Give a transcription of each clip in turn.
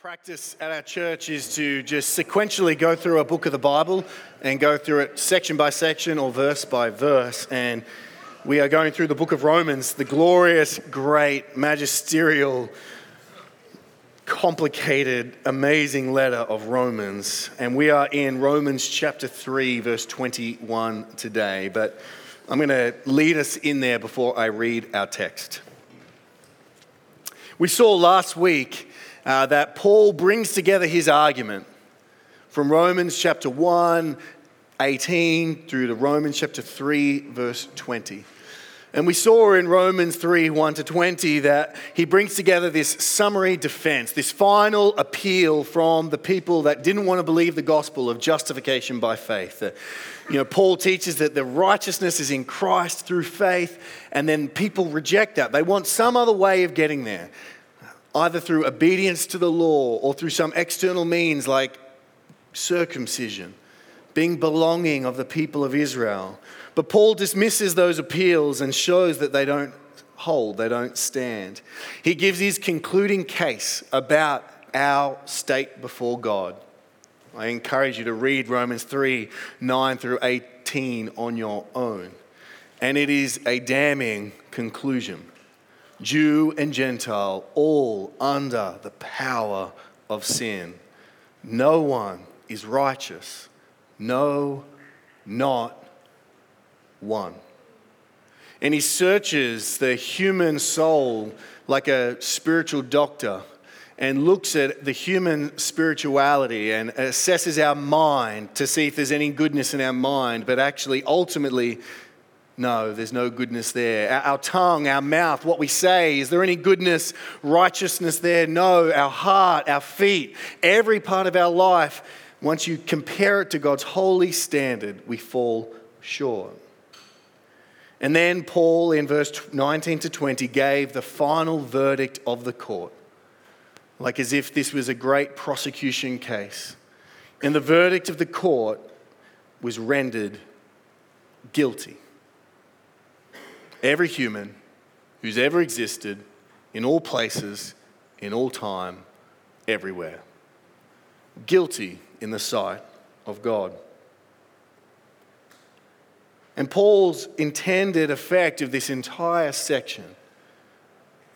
practice at our church is to just sequentially go through a book of the Bible and go through it section by section or verse by verse. And we are going through the book of Romans, the glorious, great, magisterial, complicated, amazing letter of Romans. And we are in Romans chapter 3, verse 21 today. But I'm going to lead us in there before I read our text. We saw last week uh, that Paul brings together his argument from Romans chapter 1, 18 through to Romans chapter 3, verse 20. And we saw in Romans 3 1 to 20 that he brings together this summary defense, this final appeal from the people that didn't want to believe the gospel of justification by faith. you know, Paul teaches that the righteousness is in Christ through faith, and then people reject that. They want some other way of getting there either through obedience to the law or through some external means like circumcision, being belonging of the people of Israel. But Paul dismisses those appeals and shows that they don't hold, they don't stand. He gives his concluding case about our state before God. I encourage you to read Romans 3 9 through 18 on your own. And it is a damning conclusion. Jew and Gentile, all under the power of sin. No one is righteous. No, not one. And he searches the human soul like a spiritual doctor and looks at the human spirituality and assesses our mind to see if there's any goodness in our mind, but actually, ultimately, no, there's no goodness there. Our, tongue, our mouth, what we say, is there any goodness, righteousness there? No. Our heart, our feet, every part of our life, once you compare it to God's holy standard, we fall short. And then Paul, in verse 19 to 20, gave the final verdict of the court, like as if this was a great prosecution case. And the verdict of the court was rendered guilty. Every human who's ever existed in all places, in all time, everywhere. Guilty in the sight of God. And Paul's intended effect of this entire section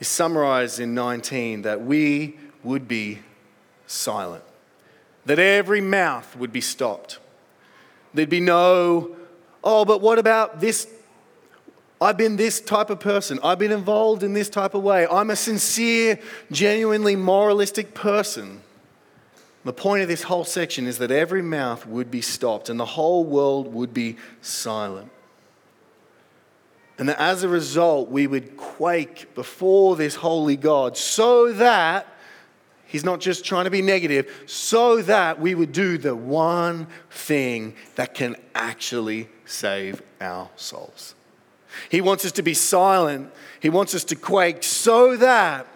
is summarized in 19 that we would be silent, that every mouth would be stopped. There'd be no, oh, but what about this I've been this type of person. I've been involved in this type of way. I'm a sincere, genuinely moralistic person. The point of this whole section is that every mouth would be stopped and the whole world would be silent. And that as a result, we would quake before this holy God so that He's not just trying to be negative, so that we would do the one thing that can actually save our souls. He wants us to be silent. He wants us to quake so that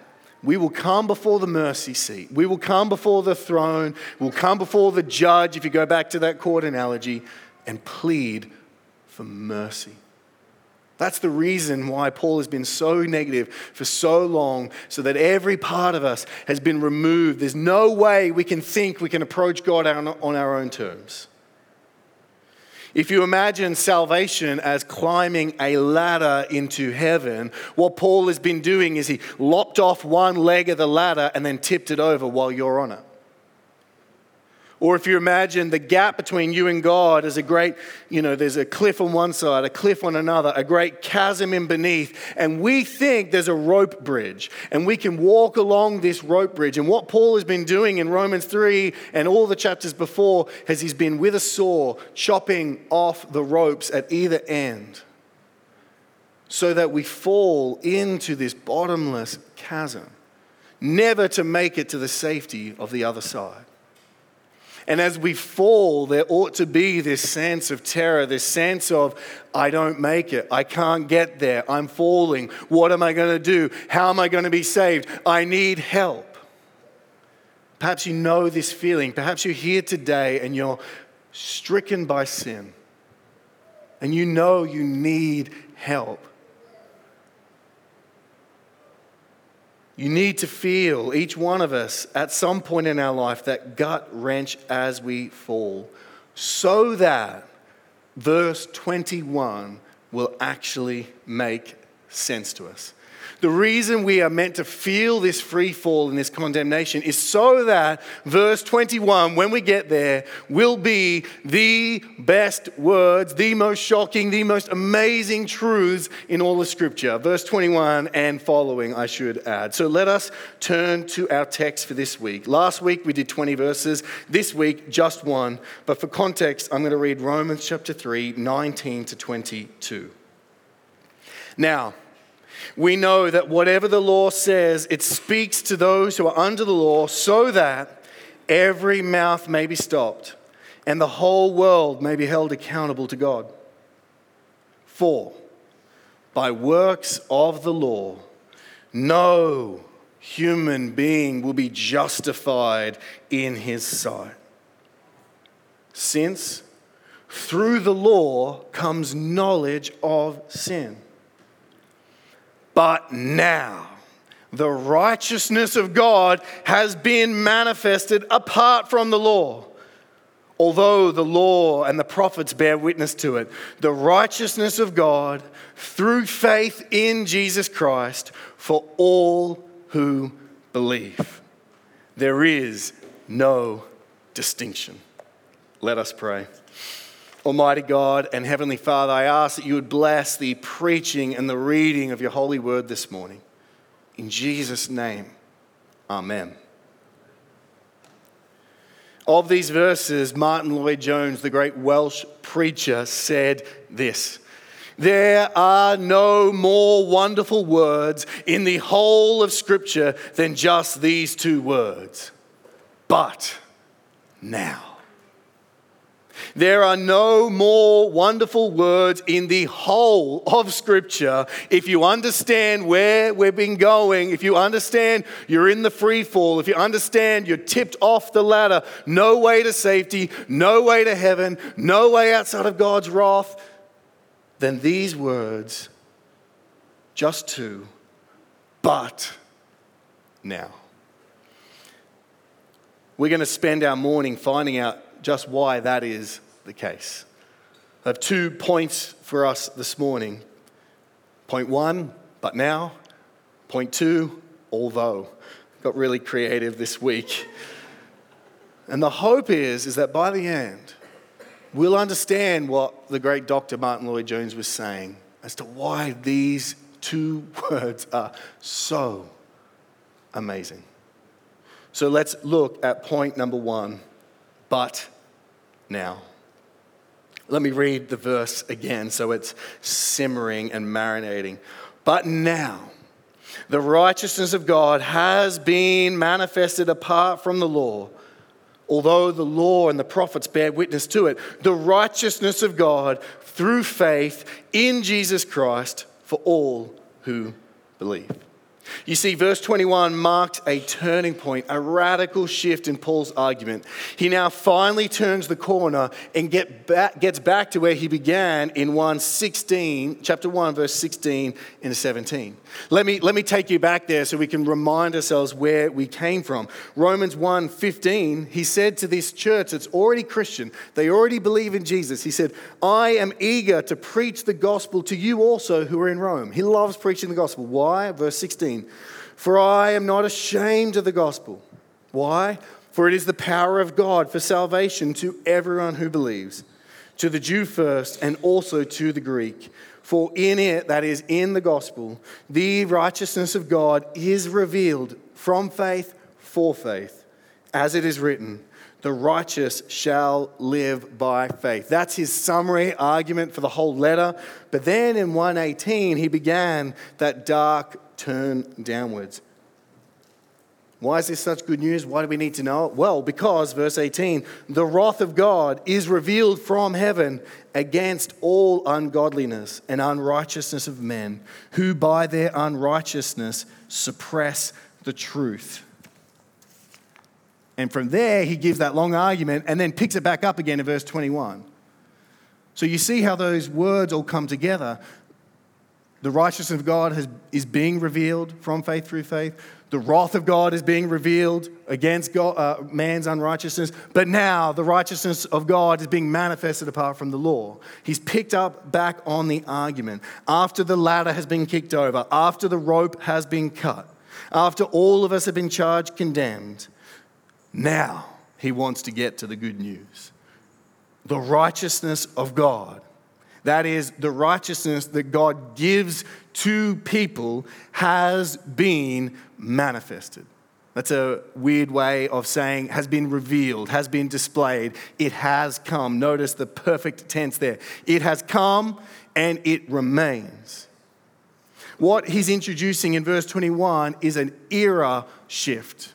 we will come before the mercy seat. We will come before the throne. We'll come before the judge, if you go back to that court analogy, and plead for mercy. That's the reason why Paul has been so negative for so long, so that every part of us has been removed. There's no way we can think we can approach God on our own terms. If you imagine salvation as climbing a ladder into heaven, what Paul has been doing is he lopped off one leg of the ladder and then tipped it over while you're on it. Or if you imagine the gap between you and God as a great, you know, there's a cliff on one side, a cliff on another, a great chasm in beneath, and we think there's a rope bridge, and we can walk along this rope bridge. And what Paul has been doing in Romans 3 and all the chapters before is he's been with a saw chopping off the ropes at either end so that we fall into this bottomless chasm, never to make it to the safety of the other side. And as we fall, there ought to be this sense of terror, this sense of, I don't make it. I can't get there. I'm falling. What am I going to do? How am I going to be saved? I need help. Perhaps you know this feeling. Perhaps you're here today and you're stricken by sin. And you know you need help. You need to feel, each one of us, at some point in our life, that gut wrench as we fall, so that verse 21 will actually make sense to us. The reason we are meant to feel this free fall and this condemnation is so that verse 21, when we get there, will be the best words, the most shocking, the most amazing truths in all of Scripture. Verse 21 and following, I should add. So let us turn to our text for this week. Last week we did 20 verses, this week just one. But for context, I'm going to read Romans chapter 3, 19 to 22. Now, we know that whatever the law says, it speaks to those who are under the law so that every mouth may be stopped and the whole world may be held accountable to God. For by works of the law, no human being will be justified in his sight. Since through the law comes knowledge of sin. But now, the righteousness of God has been manifested apart from the law. Although the law and the prophets bear witness to it, the righteousness of God through faith in Jesus Christ for all who believe. There is no distinction. Let us pray. Almighty God and Heavenly Father, I ask that you would bless the preaching and the reading of your holy word this morning. In Jesus' name, Amen. Of these verses, Martyn Lloyd-Jones, the great Welsh preacher, said this There are no more wonderful words in the whole of Scripture than just these two words. But now. There are no more wonderful words in the whole of Scripture. If you understand where we've been going, if you understand you're in the free fall, if you understand you're tipped off the ladder, no way to safety, no way to heaven, no way outside of God's wrath, then these words, just two, but now. We're going to spend our morning finding out just why that is the case. I have two points for us this morning. Point one, but now. Point two, although. Got really creative this week. And the hope is, is that by the end, we'll understand what the great Dr. Martyn Lloyd-Jones was saying as to why these two words are so amazing. So let's look at point number one but now. Let me read the verse again so it's simmering and marinating. But now, the righteousness of God has been manifested apart from the law. Although the law and the prophets bear witness to it, the righteousness of God through faith in Jesus Christ for all who believe. You see, verse 21 marked a turning point, a radical shift in Paul's argument. He now finally turns the corner and get back, gets back to where he began in 116, chapter 1, verse 16 and 17. Let me, let me take you back there so we can remind ourselves where we came from. Romans 1 15, he said to this church that's already Christian, they already believe in Jesus. He said, I am eager to preach the gospel to you also who are in Rome. He loves preaching the gospel. Why? Verse 16, for I am not ashamed of the gospel. Why? For it is the power of God for salvation to everyone who believes, to the Jew first and also to the Greek. For in it, that is, in the gospel, the righteousness of God is revealed from faith for faith. As it is written, the righteous shall live by faith. That's his summary argument for the whole letter. But then in 118, he began that dark turn downwards. Why is this such good news? Why do we need to know it? Well, because, verse 18, the wrath of God is revealed from heaven against all ungodliness and unrighteousness of men, who by their unrighteousness suppress the truth. And from there, he gives that long argument and then picks it back up again in verse 21. So you see how those words all come together. The righteousness of God has, is being revealed from faith through faith. The wrath of God is being revealed against God, uh, man's unrighteousness. But now the righteousness of God is being manifested apart from the law. He's picked up back on the argument. After the ladder has been kicked over, after the rope has been cut, after all of us have been charged condemned, now he wants to get to the good news. The righteousness of God that is, the righteousness that God gives to people has been manifested. That's a weird way of saying has been revealed, has been displayed. It has come. Notice the perfect tense there. It has come and it remains. What he's introducing in verse 21 is an era shift.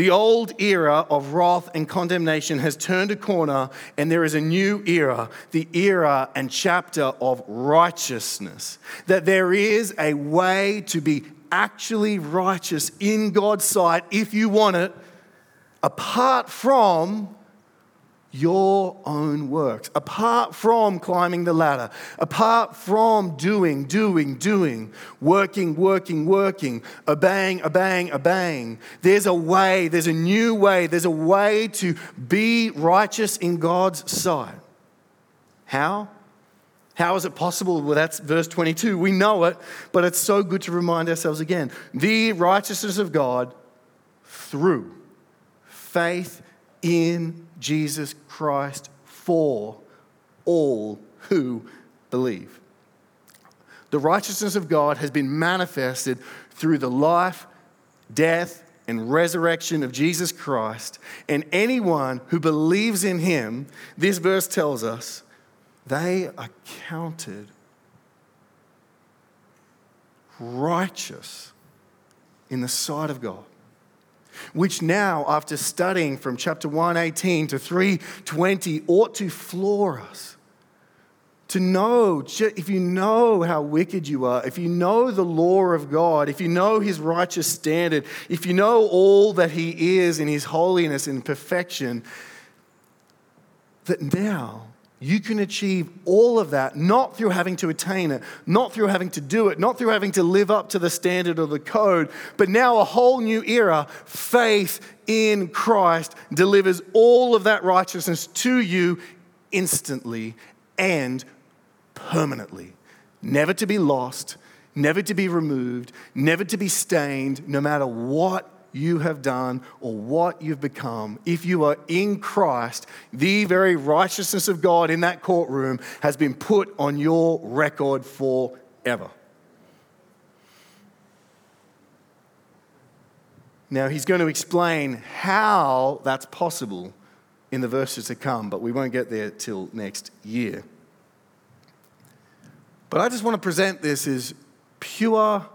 The old era of wrath and condemnation has turned a corner, and there is a new era, the era and chapter of righteousness. That there is a way to be actually righteous in God's sight, if you want it, apart from your own works, apart from climbing the ladder, apart from doing, doing, doing, working, working, working, obeying, obeying, obeying. There's a way, there's a new way, there's a way to be righteous in God's sight. How? How is it possible? Well, that's verse 22. We know it, but it's so good to remind ourselves again. The righteousness of God through faith in Jesus Christ for all who believe. The righteousness of God has been manifested through the life, death, and resurrection of Jesus Christ. And anyone who believes in him, this verse tells us, they are counted righteous in the sight of God which now, after studying from chapter 118 to 320, ought to floor us. To know, if you know how wicked you are, if you know the law of God, if you know his righteous standard, if you know all that he is in his holiness and perfection, that now you can achieve all of that not through having to attain it, not through having to do it, not through having to live up to the standard or the code, but now a whole new era. Faith in Christ delivers all of that righteousness to you instantly and permanently. Never to be lost, never to be removed, never to be stained, no matter what you have done or what you've become, if you are in Christ, the very righteousness of God in that courtroom has been put on your record forever. Now, he's going to explain how that's possible in the verses to come, but we won't get there till next year. But I just want to present this as pure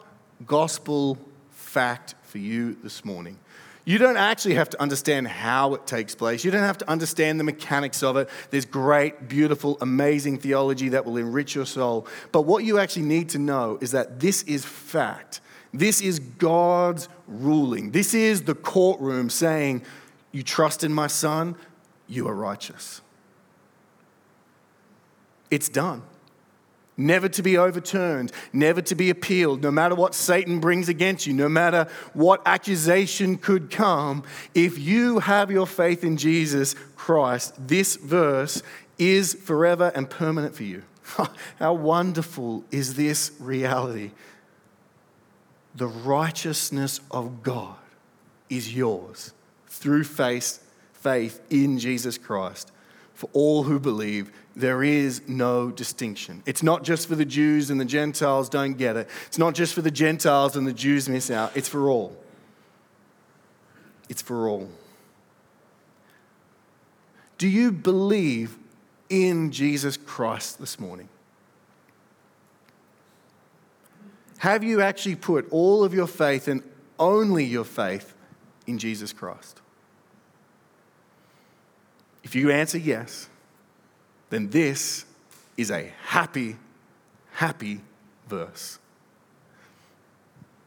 gospel fact for you this morning. You don't actually have to understand how it takes place. You don't have to understand the mechanics of it. There's great, beautiful, amazing theology that will enrich your soul. But what you actually need to know is that this is fact. This is God's ruling. This is the courtroom saying, You trust in my son, you are righteous. It's done never to be overturned, never to be appealed, no matter what Satan brings against you, no matter what accusation could come. If you have your faith in Jesus Christ, this verse is forever and permanent for you. How wonderful is this reality? The righteousness of God is yours through faith, faith in Jesus Christ for all who believe there is no distinction. It's not just for the Jews and the Gentiles don't get it. It's not just for the Gentiles and the Jews miss out. It's for all. It's for all. Do you believe in Jesus Christ this morning? Have you actually put all of your faith and only your faith in Jesus Christ? If you answer yes, then this is a happy, happy verse.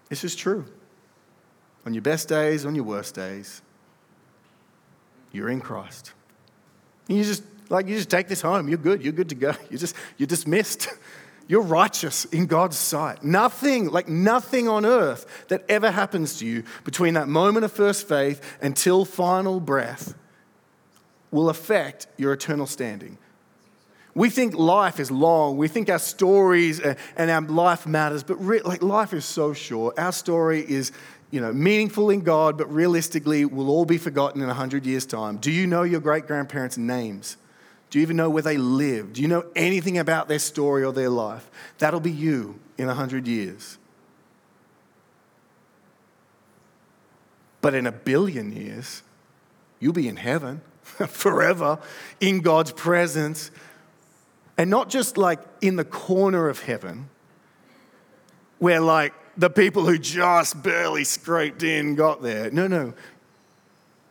This is true. On your best days, on your worst days, you're in Christ. You just like you just take this home. You're good. You're good to go. You just you're dismissed. You're righteous in God's sight. Nothing, like nothing on earth that ever happens to you between that moment of first faith until final breath will affect your eternal standing. We think life is long. We think our stories and our life matters, but re- like life is so short. Our story is, you know, meaningful in God, but realistically will all be forgotten in 100 years' time. Do you know your great grandparents' names? Do you even know where they live? Do you know anything about their story or their life? That'll be you in 100 years. But in a billion years, you'll be in heaven forever in God's presence. And not just like in the corner of heaven, where like the people who just barely scraped in got there. No, no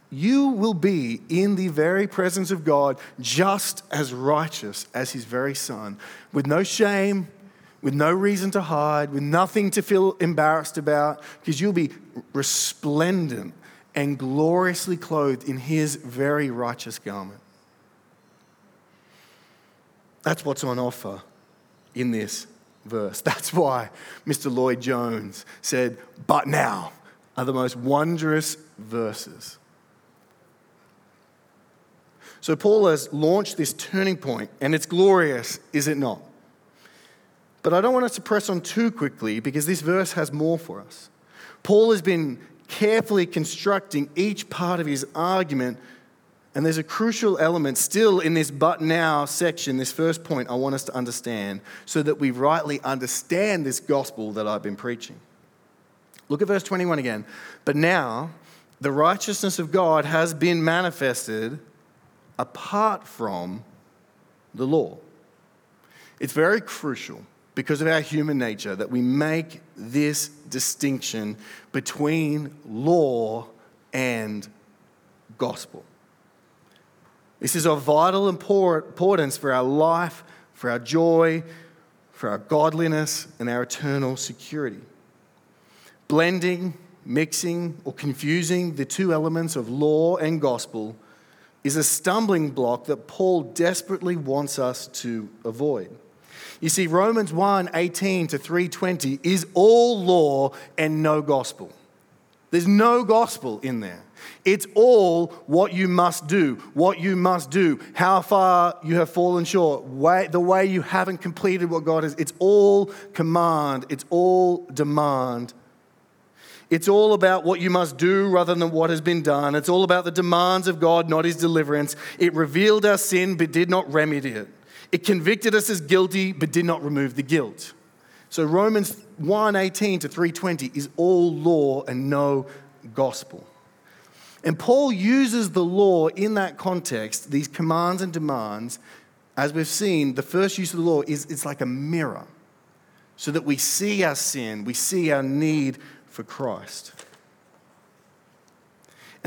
you will be in the very presence of God just as righteous as his very son, with no shame, with no reason to hide, with nothing to feel embarrassed about, because you'll be resplendent and gloriously clothed in his very righteous garment. That's what's on offer in this verse. That's why Mr. Lloyd Jones said, But now are the most wondrous verses so Paul has launched this turning point, and it's glorious, is it not? But I don't want us to press on too quickly because this verse has more for us. Paul has been carefully constructing each part of his argument, and there's a crucial element still in this but now section, this first point I want us to understand, so that we rightly understand this gospel that I've been preaching. Look at verse 21 again. But now, the righteousness of God has been manifested apart from the law. It's very crucial because of our human nature that we make this distinction between law and gospel. This is of vital importance for our life, for our joy, for our godliness, and our eternal security. Blending, mixing, or confusing the two elements of law and gospel is a stumbling block that Paul desperately wants us to avoid. You see, Romans 1 18 to 320 is all law and no gospel. There's no gospel in there. It's all what you must do, what you must do, how far you have fallen short, way, the way you haven't completed what God has. It's all command, it's all demand it's all about what you must do rather than what has been done. It's all about the demands of God, not his deliverance. It revealed our sin but did not remedy it. It convicted us as guilty but did not remove the guilt. So Romans 1:18 to 320 is all law and no gospel. And Paul uses the law in that context, these commands and demands, as we've seen, the first use of the law is it's like a mirror. So that we see our sin, we see our need for Christ.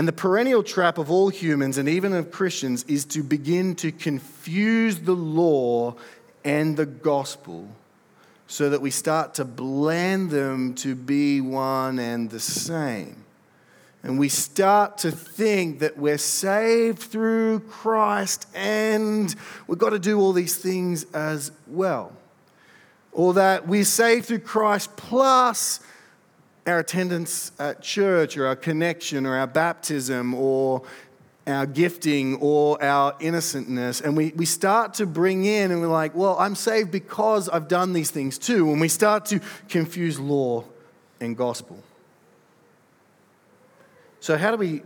And the perennial trap of all humans and even of Christians is to begin to confuse the law and the gospel so that we start to blend them to be one and the same. And we start to think that we're saved through Christ and we've got to do all these things as well. Or that we're saved through Christ plus our attendance at church or our connection or our baptism or our gifting or our innocentness. And we, we start to bring in, and we're like, well, I'm saved because I've done these things too. And we start to confuse law and gospel. So, how do we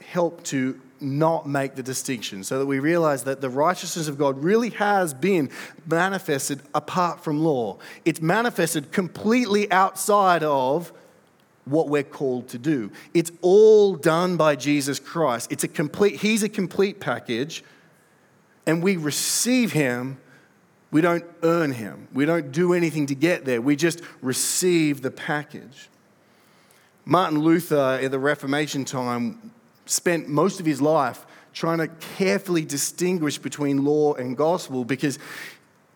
help to not make the distinction so that we realize that the righteousness of God really has been manifested apart from law? It's manifested completely outside of what we're called to do. It's all done by Jesus Christ. It's a complete, he's a complete package, and we receive him. We don't earn him. We don't do anything to get there. We just receive the package. Martin Luther, in the Reformation time, spent most of his life trying to carefully distinguish between law and gospel because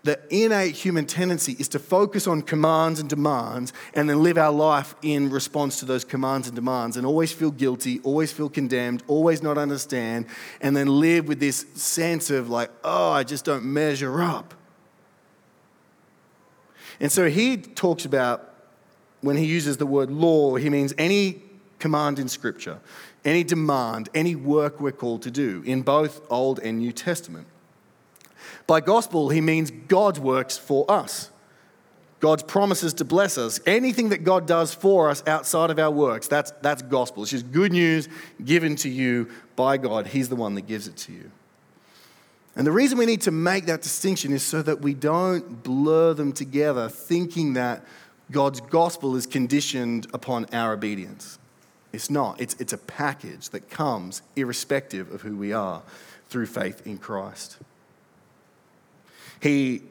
the innate human tendency is to focus on commands and demands and then live our life in response to those commands and demands and always feel guilty, always feel condemned, always not understand, and then live with this sense of like, oh, I just don't measure up. And so he talks about when he uses the word law, he means any command in Scripture, any demand, any work we're called to do in both Old and New Testament. By gospel, he means God's works for us. God's promises to bless us. Anything that God does for us outside of our works, that's, that's gospel. It's just good news given to you by God. He's the one that gives it to you. And the reason we need to make that distinction is so that we don't blur them together, thinking that God's gospel is conditioned upon our obedience. It's not, it's, it's a package that comes irrespective of who we are through faith in Christ. He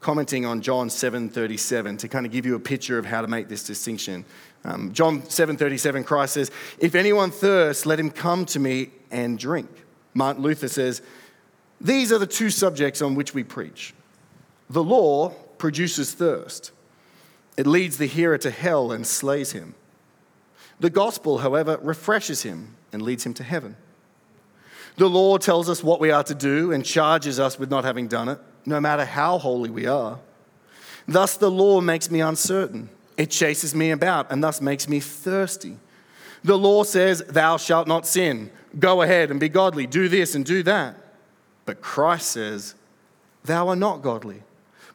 commenting on John 7:37 to kind of give you a picture of how to make this distinction. Um, John 7:37, Christ says, "If anyone thirsts, let him come to me and drink." Martin Luther says, "These are the two subjects on which we preach. The law produces thirst. It leads the hearer to hell and slays him. The gospel, however, refreshes him and leads him to heaven. The law tells us what we are to do and charges us with not having done it, no matter how holy we are. Thus, the law makes me uncertain. It chases me about and thus makes me thirsty. The law says, Thou shalt not sin. Go ahead and be godly. Do this and do that. But Christ says, Thou art not godly,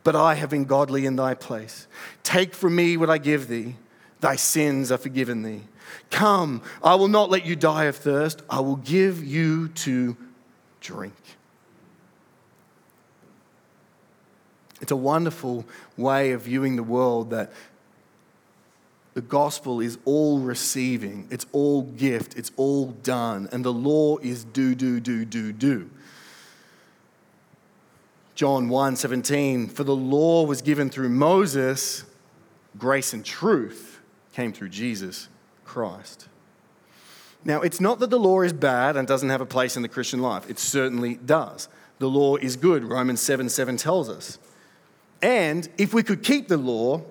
but I have been godly in thy place. Take from me what I give thee. Thy sins are forgiven thee. Come, I will not let you die of thirst. I will give you to drink. It's a wonderful way of viewing the world that the gospel is all receiving, it's all gift, it's all done, and the law is do, do, do, do, do. John 1 17, for the law was given through Moses, grace and truth came through Jesus Christ. Now, it's not that the law is bad and doesn't have a place in the Christian life. It certainly does. The law is good, Romans 7 7 tells us. And if we could keep the law,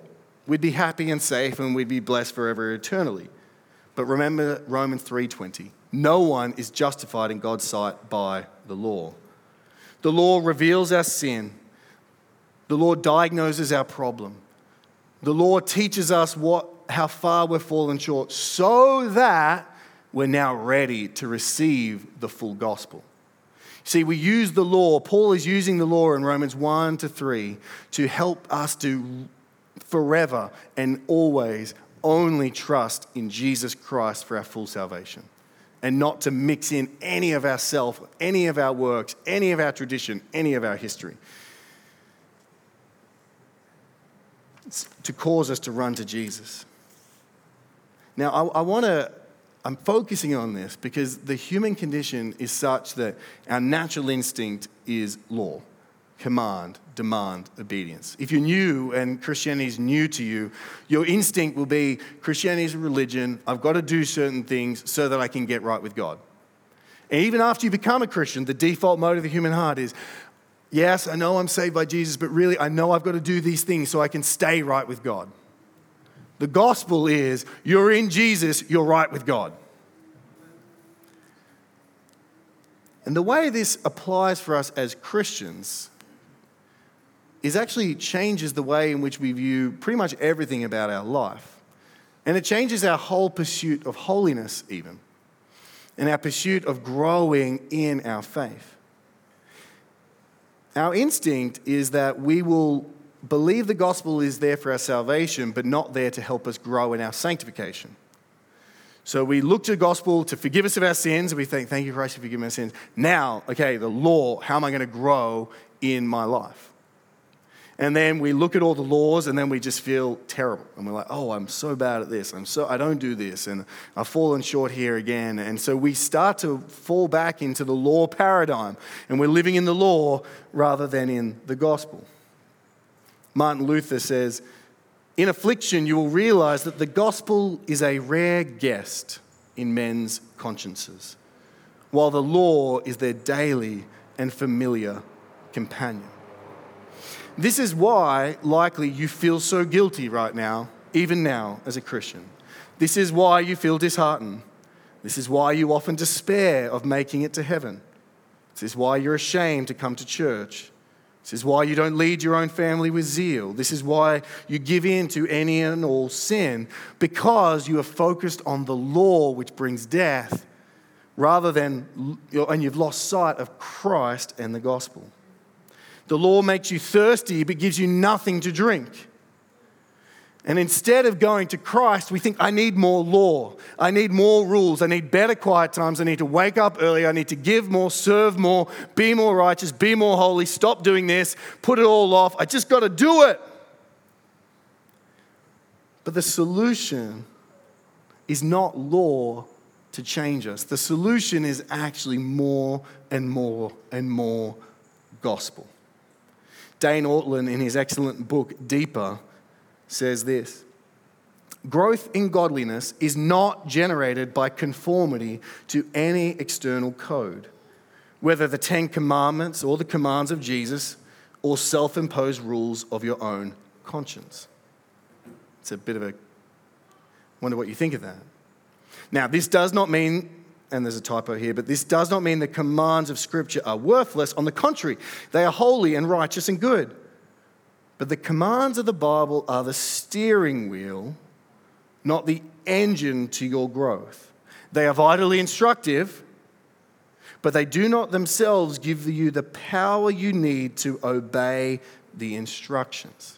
we'd be happy and safe and we'd be blessed forever eternally. But remember Romans 3:20. No one is justified in God's sight by the law. The law reveals our sin. The law diagnoses our problem. The law teaches us what how far we've fallen short so that we're now ready to receive the full gospel. See, we use the law, Paul is using the law in Romans 1 to 3 to help us to forever and always only trust in Jesus Christ for our full salvation and not to mix in any of ourself, any of our works, any of our tradition, any of our history. It's to cause us to run to Jesus. Now, I, I want to I'm focusing on this because the human condition is such that our natural instinct is law, command, demand, obedience. If you're new and Christianity is new to you, your instinct will be Christianity is a religion. I've got to do certain things so that I can get right with God. And even after you become a Christian, the default mode of the human heart is yes, I know I'm saved by Jesus, but really I know I've got to do these things so I can stay right with God. The gospel is you're in Jesus, you're right with God. And the way this applies for us as Christians is actually changes the way in which we view pretty much everything about our life. And it changes our whole pursuit of holiness, even, and our pursuit of growing in our faith. Our instinct is that we will believe the gospel is there for our salvation, but not there to help us grow in our sanctification. So we look to the gospel to forgive us of our sins, and we think, Thank you, Christ, for forgiving our sins. Now, okay, the law, how am I going to grow in my life? And then we look at all the laws and then we just feel terrible. And we're like, oh, I'm so bad at this. I'm so, I don't do this. And I've fallen short here again. And so we start to fall back into the law paradigm. And we're living in the law rather than in the gospel. Martin Luther says, In affliction, you will realize that the gospel is a rare guest in men's consciences, while the law is their daily and familiar companion. This is why, likely, you feel so guilty right now, even now as a Christian. This is why you feel disheartened. This is why you often despair of making it to heaven. This is why you're ashamed to come to church This is why you don't lead your own family with zeal. This is why you give in to any and all sin, because you are focused on the law which brings death, rather than, and you've lost sight of Christ and the gospel. The law makes you thirsty, but gives you nothing to drink. And instead of going to Christ, we think, I need more law. I need more rules. I need better quiet times. I need to wake up earlier. I need to give more, serve more, be more righteous, be more holy, stop doing this, put it all off. I just got to do it. But the solution is not law to change us. The solution is actually more and more and more gospel. Dane Ortlund, in his excellent book, Deeper, says this Growth in godliness is not generated by conformity to any external code, whether the Ten Commandments or the commands of Jesus or self imposed rules of your own conscience. It's a bit of a wonder what you think of that. Now, this does not mean, and there's a typo here, but this does not mean the commands of Scripture are worthless. On the contrary, they are holy and righteous and good. But the commands of the Bible are the steering wheel, not the engine to your growth. They are vitally instructive, but they do not themselves give you the power you need to obey the instructions.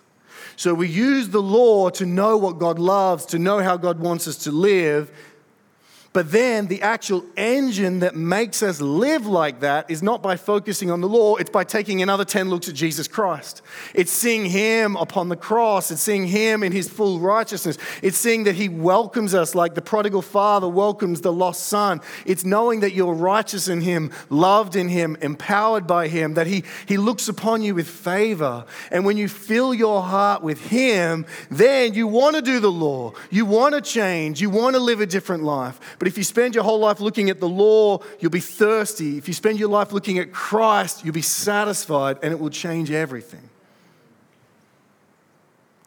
So we use the law to know what God loves, to know how God wants us to live, but then the actual engine that makes us live like that is not by focusing on the law, it's by taking another 10 looks at Jesus Christ. It's seeing Him upon the cross, it's seeing Him in His full righteousness, it's seeing that He welcomes us like the prodigal father welcomes the lost son. It's knowing that you're righteous in Him, loved in Him, empowered by Him, that He, he looks upon you with favor. And when you fill your heart with Him, then you want to do the law, you want to change, you want to live a different life. But if you spend your whole life looking at the law, you'll be thirsty. If you spend your life looking at Christ, you'll be satisfied and it will change everything.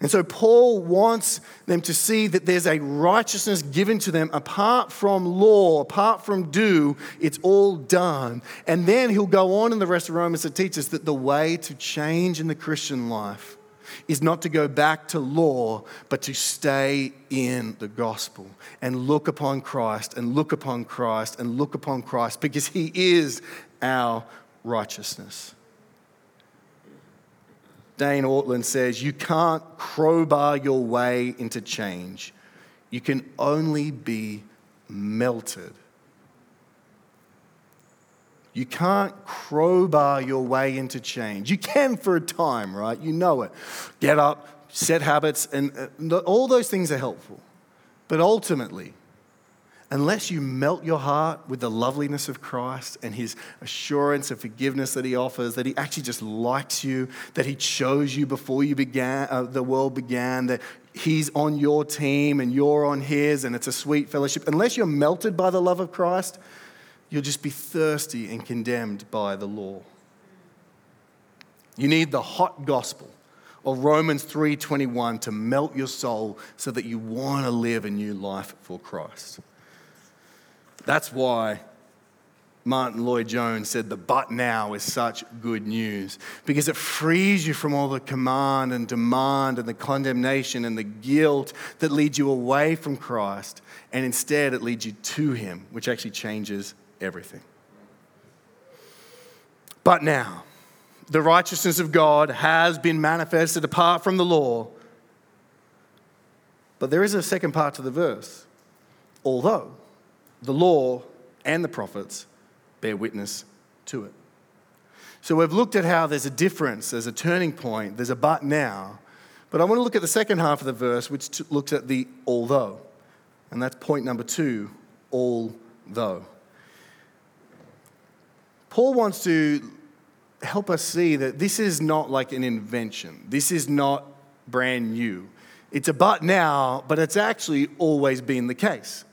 And so Paul wants them to see that there's a righteousness given to them apart from law, apart from do, it's all done. And then he'll go on in the rest of Romans to teach us that the way to change in the Christian life is not to go back to law, but to stay in the gospel and look upon Christ and look upon Christ and look upon Christ because he is our righteousness. Dane Ortlund says, You can't crowbar your way into change. You can only be melted you can't crowbar your way into change. You can for a time, right? You know it. Get up, set habits, and uh, all those things are helpful. But ultimately, unless you melt your heart with the loveliness of Christ and his assurance of forgiveness that he offers, that he actually just likes you, that he chose you before you began, uh, the world began, that he's on your team and you're on his, and it's a sweet fellowship, unless you're melted by the love of Christ, You'll just be thirsty and condemned by the law. You need the hot gospel of Romans 3:21 to melt your soul so that you want to live a new life for Christ. That's why Martyn Lloyd-Jones said the but now is such good news because it frees you from all the command and demand and the condemnation and the guilt that leads you away from Christ and instead it leads you to him which actually changes everything. But now, the righteousness of God has been manifested apart from the law. But there is a second part to the verse. Although the law and the prophets bear witness to it. So we've looked at how there's a difference, there's a turning point, there's a but now. But I want to look at the second half of the verse, which looks at the although. And that's point number two, although. Paul wants to help us see that this is not like an invention, this is not brand new. It's a but now, but it's actually always been the case.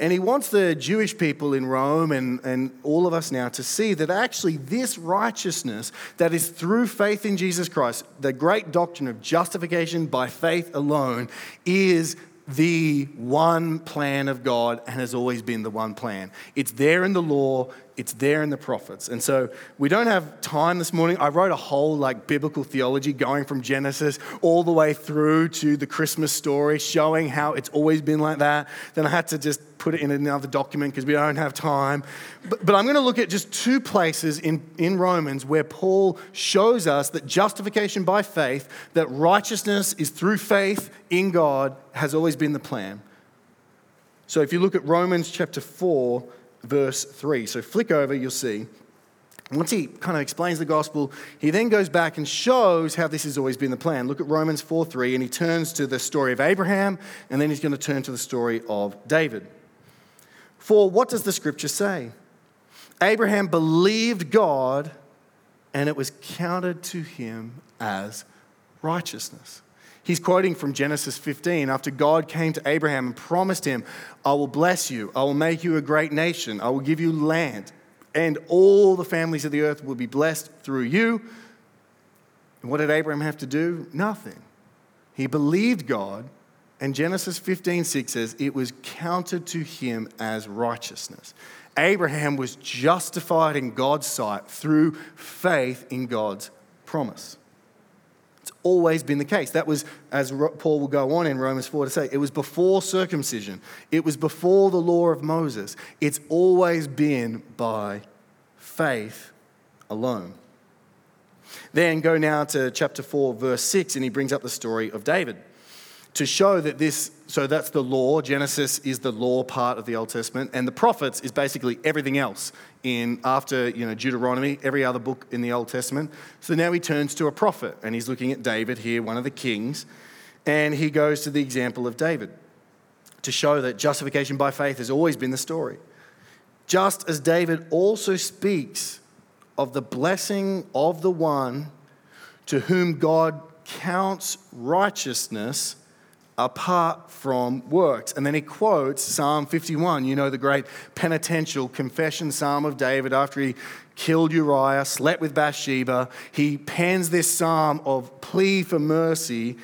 And he wants the Jewish people in Rome and, and all of us now to see that actually this righteousness that is through faith in Jesus Christ, the great doctrine of justification by faith alone, is the one plan of God and has always been the one plan. It's there in the law, It's there in the prophets. And so we don't have time this morning. I wrote a whole like biblical theology going from Genesis all the way through to the Christmas story, showing how it's always been like that. Then I had to just put it in another document because we don't have time. But, but I'm going to look at just two places in, in Romans where Paul shows us that justification by faith, that righteousness is through faith in God, has always been the plan. So if you look at Romans chapter 4, verse 3. So flick over, you'll see. Once he kind of explains the gospel, he then goes back and shows how this has always been the plan. Look at Romans 4 3, and he turns to the story of Abraham, and then he's going to turn to the story of David. For what does the scripture say? Abraham believed God, and it was counted to him as righteousness. He's quoting from Genesis 15 after God came to Abraham and promised him, I will bless you, I will make you a great nation, I will give you land, and all the families of the earth will be blessed through you. And what did Abraham have to do? Nothing. He believed God, and Genesis 15 6 says, It was counted to him as righteousness. Abraham was justified in God's sight through faith in God's promise. Always been the case. That was, as Paul will go on in Romans 4 to say, it was before circumcision, it was before the law of Moses. It's always been by faith alone. Then go now to chapter 4, verse 6, and he brings up the story of David to show that this, so that's the law. Genesis is the law part of the Old Testament, and the prophets is basically everything else in after you know Deuteronomy, every other book in the Old Testament. So now he turns to a prophet, and he's looking at David here, one of the kings, and he goes to the example of David to show that justification by faith has always been the story. Just as David also speaks of the blessing of the one to whom God counts righteousness apart from works. And then he quotes Psalm 51, you know, the great penitential confession psalm of David after he killed Uriah, slept with Bathsheba. He pens this psalm of plea for mercy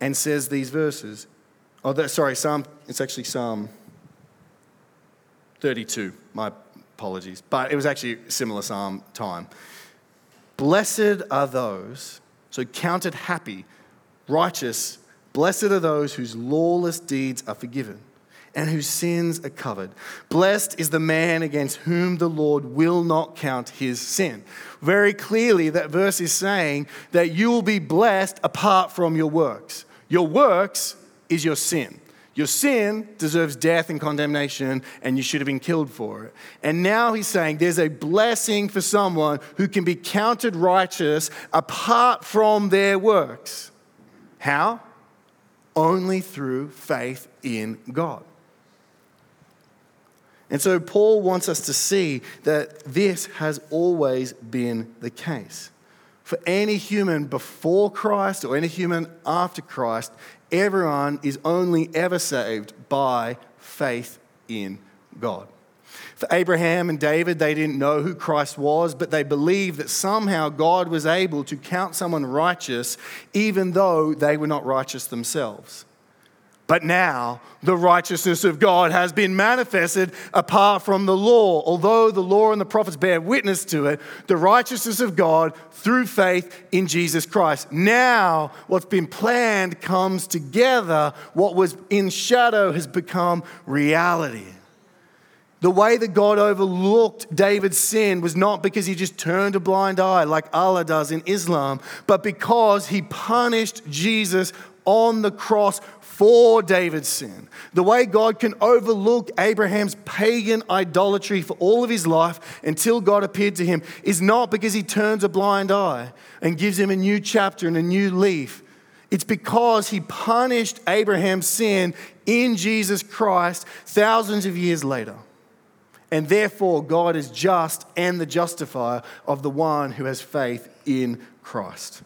and says these verses. Oh, that, sorry, Psalm, it's actually Psalm 32. My apologies. But it was actually a similar psalm time. Blessed are those, so counted happy, righteous Blessed are those whose lawless deeds are forgiven and whose sins are covered. Blessed is the man against whom the Lord will not count his sin. Very clearly, that verse is saying that you will be blessed apart from your works. Your works is your sin. Your sin deserves death and condemnation, and you should have been killed for it. And now he's saying there's a blessing for someone who can be counted righteous apart from their works. How? Only through faith in God. And so Paul wants us to see that this has always been the case. For any human before Christ or any human after Christ, everyone is only ever saved by faith in God. For Abraham and David, they didn't know who Christ was, but they believed that somehow God was able to count someone righteous even though they were not righteous themselves. But now the righteousness of God has been manifested apart from the law. Although the law and the prophets bear witness to it, the righteousness of God through faith in Jesus Christ. Now, what's been planned comes together. What was in shadow has become reality. The way that God overlooked David's sin was not because he just turned a blind eye like Allah does in Islam, but because he punished Jesus on the cross for David's sin. The way God can overlook Abraham's pagan idolatry for all of his life until God appeared to him is not because he turns a blind eye and gives him a new chapter and a new leaf. It's because he punished Abraham's sin in Jesus Christ thousands of years later. And therefore, God is just and the justifier of the one who has faith in Christ.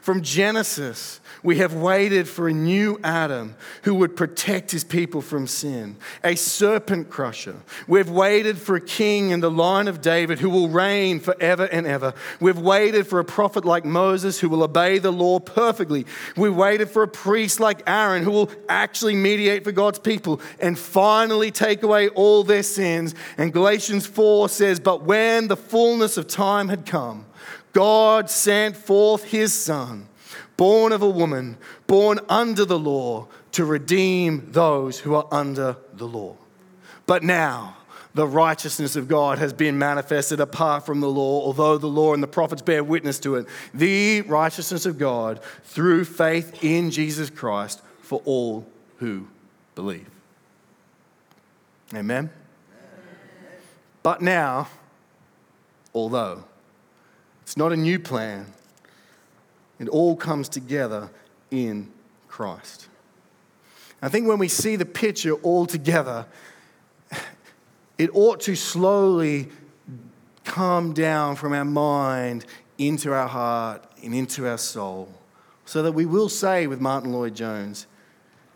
From Genesis, we have waited for a new Adam who would protect his people from sin, a serpent crusher. We've waited for a king in the line of David who will reign forever and ever. We've waited for a prophet like Moses who will obey the law perfectly. We've waited for a priest like Aaron who will actually mediate for God's people and finally take away all their sins. And Galatians 4 says, But when the fullness of time had come, God sent forth his son, born of a woman, born under the law, to redeem those who are under the law. But now, the righteousness of God has been manifested apart from the law, although the law and the prophets bear witness to it. The righteousness of God through faith in Jesus Christ for all who believe. Amen. But now, although, it's not a new plan. It all comes together in Christ. I think when we see the picture all together, it ought to slowly come down from our mind into our heart and into our soul, so that we will say with Martyn Lloyd-Jones,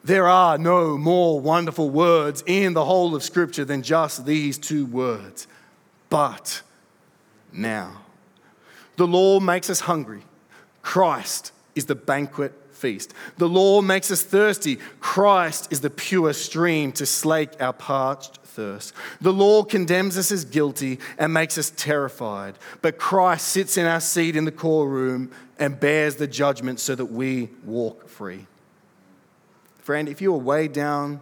there are no more wonderful words in the whole of Scripture than just these two words, but now. The law makes us hungry. Christ is the banquet feast. The law makes us thirsty. Christ is the pure stream to slake our parched thirst. The law condemns us as guilty and makes us terrified. But Christ sits in our seat in the courtroom and bears the judgment so that we walk free. Friend, if you are weighed down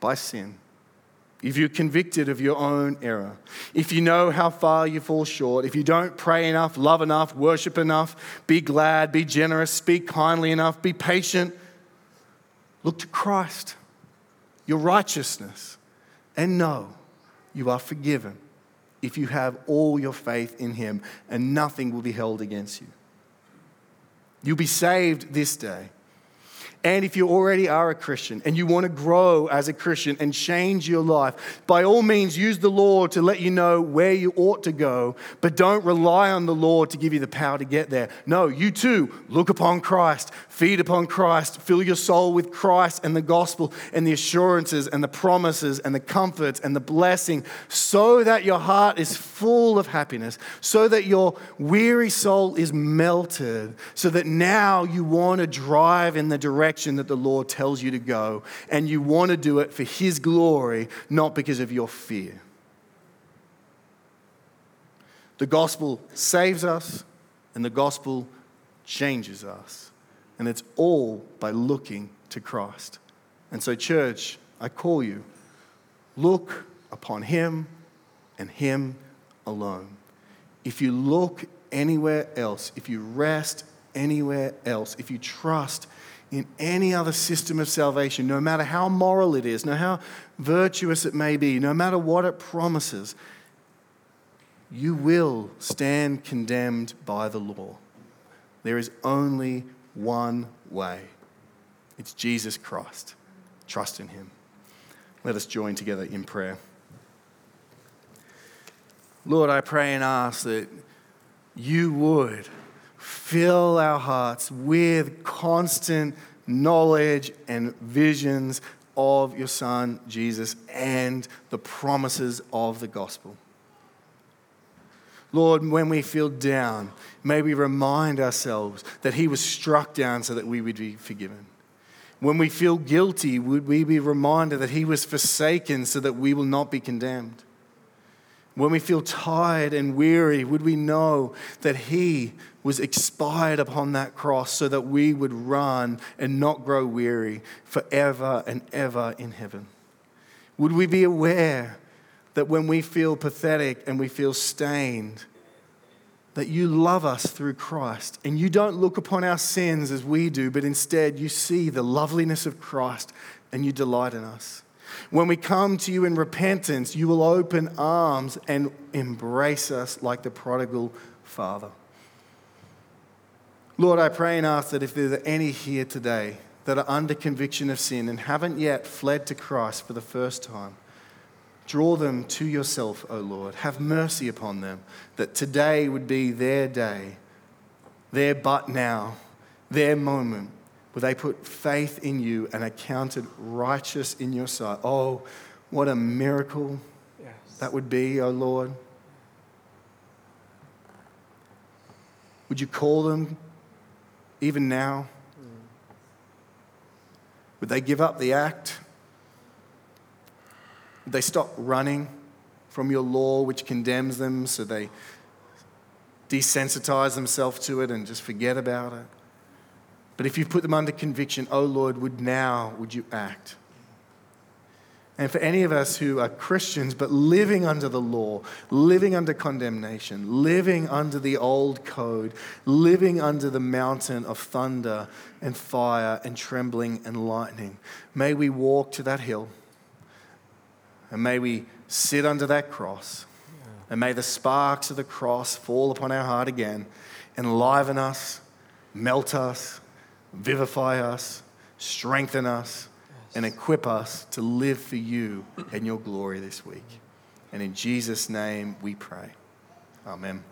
by sin, if you're convicted of your own error, if you know how far you fall short, if you don't pray enough, love enough, worship enough, be glad, be generous, speak kindly enough, be patient, look to Christ, your righteousness, and know you are forgiven if you have all your faith in Him, and nothing will be held against you. You'll be saved this day. And if you already are a Christian and you want to grow as a Christian and change your life, by all means use the law to let you know where you ought to go, but don't rely on the law to give you the power to get there. No, you too look upon Christ, feed upon Christ, fill your soul with Christ and the gospel and the assurances and the promises and the comforts and the blessing, so that your heart is full of happiness, so that your weary soul is melted, so that now you want to drive in the direction direction that the Lord tells you to go, and you want to do it for His glory, not because of your fear. The gospel saves us, and the gospel changes us. And it's all by looking to Christ. And so, church, I call you look upon Him and Him alone. If you look anywhere else, if you rest anywhere else, if you trust in any other system of salvation, no matter how moral it is, no matter how virtuous it may be, no matter what it promises, you will stand condemned by the law. There is only one way it's Jesus Christ. Trust in Him. Let us join together in prayer. Lord, I pray and ask that you would fill our hearts with constant knowledge and visions of your Son, Jesus, and the promises of the gospel. Lord, when we feel down, may we remind ourselves that He was struck down so that we would be forgiven. When we feel guilty, would we be reminded that He was forsaken so that we will not be condemned? When we feel tired and weary, would we know that He was expired upon that cross so that we would run and not grow weary forever and ever in heaven? Would we be aware that when we feel pathetic and we feel stained, that you love us through Christ and you don't look upon our sins as we do, but instead you see the loveliness of Christ and you delight in us? When we come to you in repentance, you will open arms and embrace us like the prodigal father. Lord, I pray and ask that if there's any here today that are under conviction of sin and haven't yet fled to Christ for the first time, draw them to yourself, O Lord. Have mercy upon them, that today would be their day their but now, their moment, where they put faith in you and are counted righteous in your sight. Oh, what a miracle yes. that would be, oh Lord. Would you call them even now? Hmm. Would they give up the act? Would they stop running from your law, which condemns them, so they desensitize themselves to it and just forget about it? But if you put them under conviction, oh Lord, would now would you act? And for any of us who are Christians but living under the law, living under condemnation, living under the old code, living under the mountain of thunder and fire and trembling and lightning, may we walk to that hill and may we sit under that cross. And may the sparks of the cross fall upon our heart again, enliven us, melt us, vivify us, strengthen us and equip us to live for you and your glory this week. And in Jesus' name we pray. Amen.